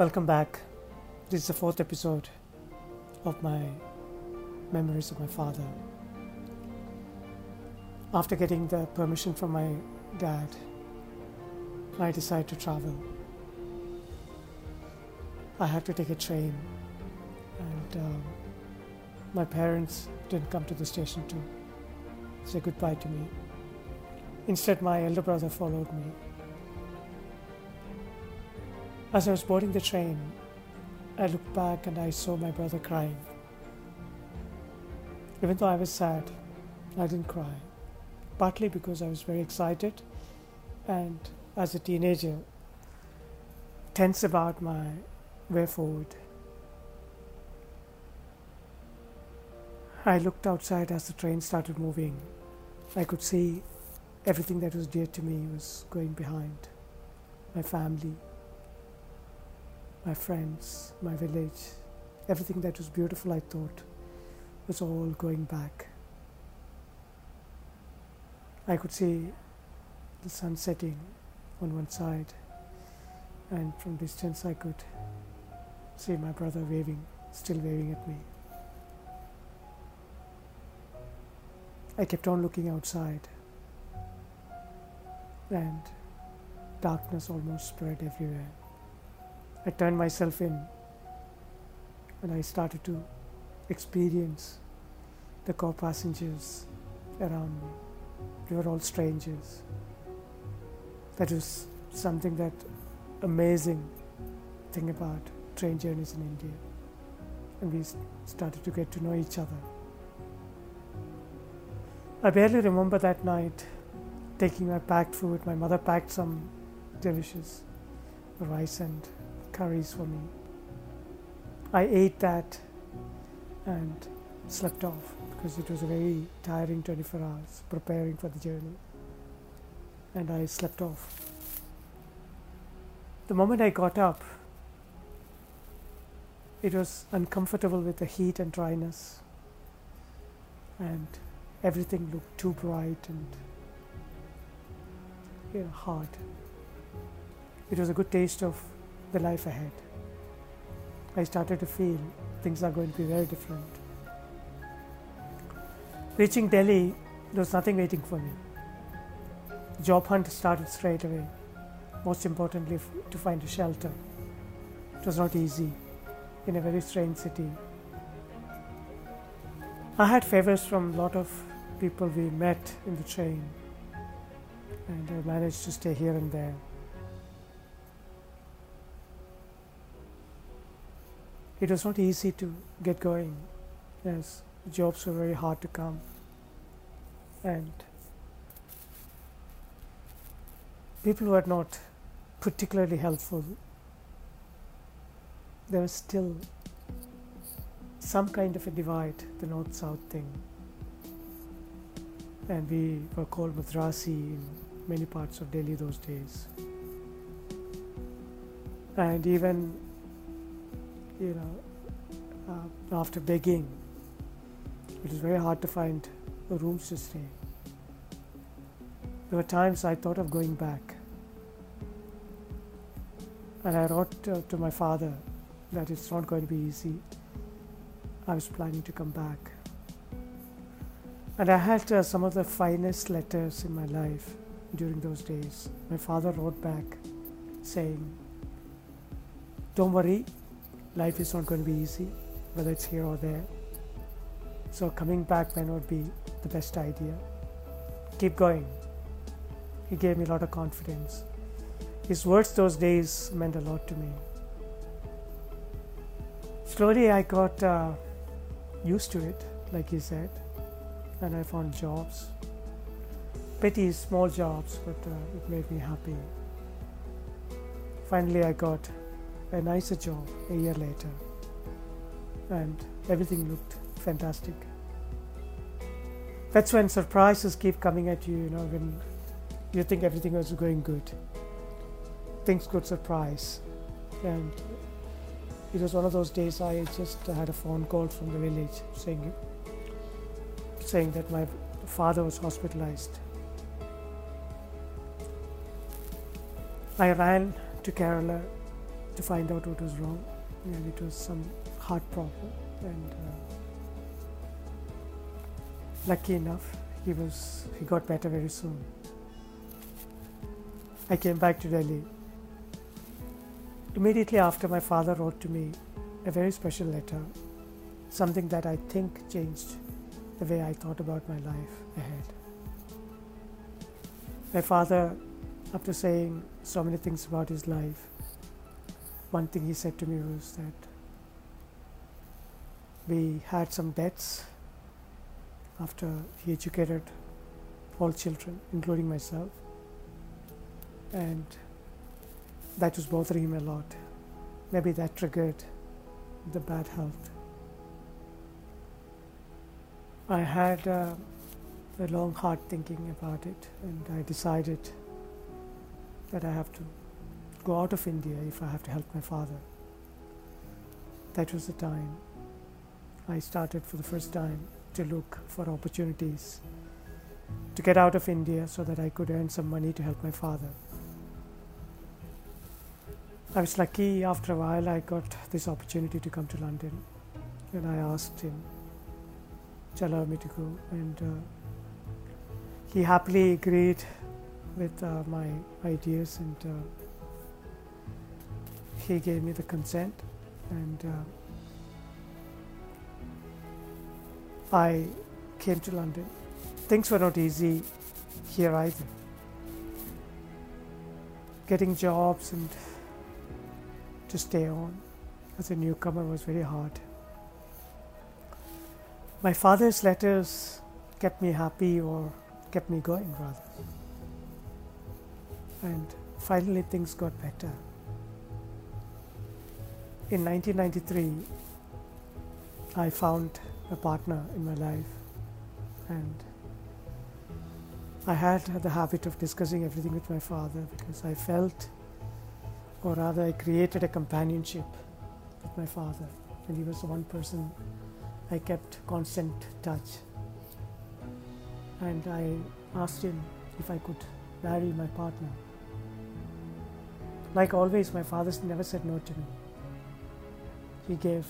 Welcome back. This is the fourth episode of my memories of my father. After getting the permission from my dad, I decided to travel. I had to take a train, and um, my parents didn't come to the station to say goodbye to me. Instead, my elder brother followed me. As I was boarding the train, I looked back and I saw my brother crying. Even though I was sad, I didn't cry. Partly because I was very excited and as a teenager, tense about my way forward. I looked outside as the train started moving. I could see everything that was dear to me was going behind my family, my friends, my village, everything that was beautiful, I thought, was all going back. I could see the sun setting on one side, and from distance, I could see my brother waving, still waving at me. I kept on looking outside, and darkness almost spread everywhere. I turned myself in and I started to experience the co passengers around me. They were all strangers. That was something that amazing thing about train journeys in India. And we started to get to know each other. I barely remember that night taking my packed food. My mother packed some delicious rice and curries for me. I ate that and slept off because it was a very tiring 24 hours preparing for the journey. And I slept off. The moment I got up, it was uncomfortable with the heat and dryness, and everything looked too bright and you know, hard. It was a good taste of the life ahead. I started to feel things are going to be very different. Reaching Delhi, there was nothing waiting for me. Job hunt started straight away. Most importantly, to find a shelter. It was not easy in a very strange city. I had favors from a lot of people we met in the train, and I managed to stay here and there. It was not easy to get going as jobs were very hard to come. And people were not particularly helpful. There was still some kind of a divide the north south thing. And we were called madrasi in many parts of delhi those days. And even you know, uh, after begging, it was very hard to find rooms to stay. There were times I thought of going back. And I wrote uh, to my father that it's not going to be easy. I was planning to come back. And I had uh, some of the finest letters in my life during those days. My father wrote back saying, Don't worry, life is not going to be easy, whether it's here or there. So coming back may not be the best idea. Keep going. He gave me a lot of confidence. His words those days meant a lot to me. Slowly, I got uh, used to it, like he said, and I found jobs. Petty, small jobs, but uh, it made me happy. Finally, I got a nicer job a year later, and everything looked fantastic. That's when surprises keep coming at you, you know, when you think everything was going good. Things could surprise. And it was one of those days I just had a phone call from the village saying, saying that my father was hospitalized. I ran to Kerala to find out what was wrong, and it was some heart problem. And uh, lucky enough, he was he got better very soon. I came back to Delhi. Immediately after, my father wrote to me a very special letter, something that I think changed the way I thought about my life ahead. My father, after saying so many things about his life, one thing he said to me was that we had some debts after he educated all children, including myself, and that was bothering him a lot. Maybe that triggered the bad health. I had uh, a long hard thinking about it, and I decided that I have to go out of India if I have to help my father. That was the time I started for the first time to look for opportunities to get out of India so that I could earn some money to help my father. I was lucky after a while I got this opportunity to come to London and I asked him to allow me to go and uh, he happily agreed with uh, my ideas and uh, he gave me the consent and uh, I came to London. Things were not easy here either. Getting jobs and to stay on as a newcomer was very hard. My father's letters kept me happy or kept me going rather. And finally things got better. In 1993, I found a partner in my life and I had the habit of discussing everything with my father because I felt or rather, I created a companionship with my father, and he was the one person I kept constant touch. And I asked him if I could marry my partner. Like always, my father never said no to me. He gave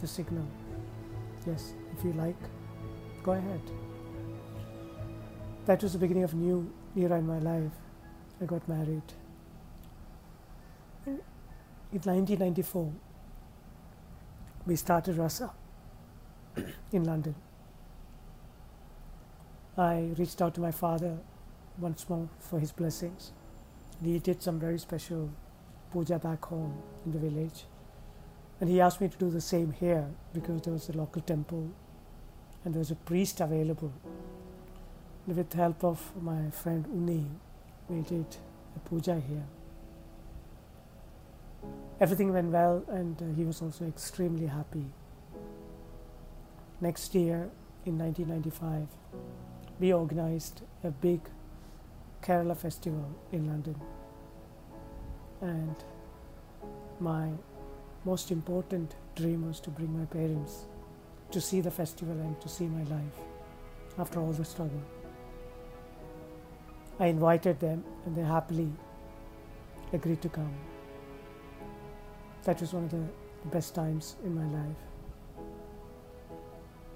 the signal yes, if you like, go ahead. That was the beginning of a new era in my life. I got married in 1994, we started Rasa in London. I reached out to my father once more for his blessings. He did some very special puja back home in the village. And he asked me to do the same here because there was a local temple and there was a priest available. And with the help of my friend Uni, we did a puja here everything went well, and uh, he was also extremely happy. Next year, in 1995, we organized a big Kerala festival in London. And my most important dream was to bring my parents to see the festival and to see my life after all the struggle. I invited them and they happily agreed to come that was one of the best times in my life.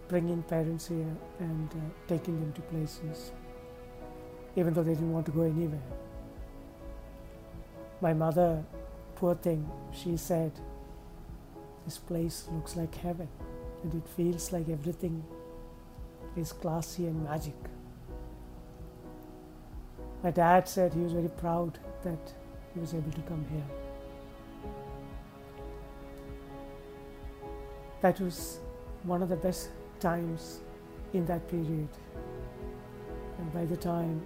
Bringing parents here and uh, taking them to places, even though they didn't want to go anywhere. My mother, poor thing, she said, This place looks like heaven and it feels like everything is classy and magic. My dad said he was very proud that he was able to come here. that was one of the best times in that period. And by the time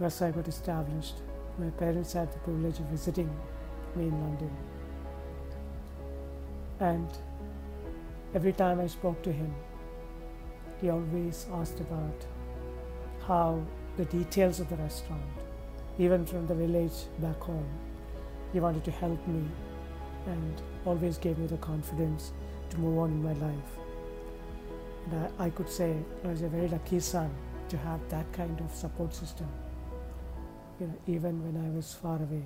Versailles got established, my parents had the privilege of visiting me in London. And every time I spoke to him, he always asked about how the details of the restaurant, even from the village back home, he wanted to help me and always gave me the confidence to move on in my life. And I, I could say I was a very lucky son to have that kind of support system, you know, even when I was far away.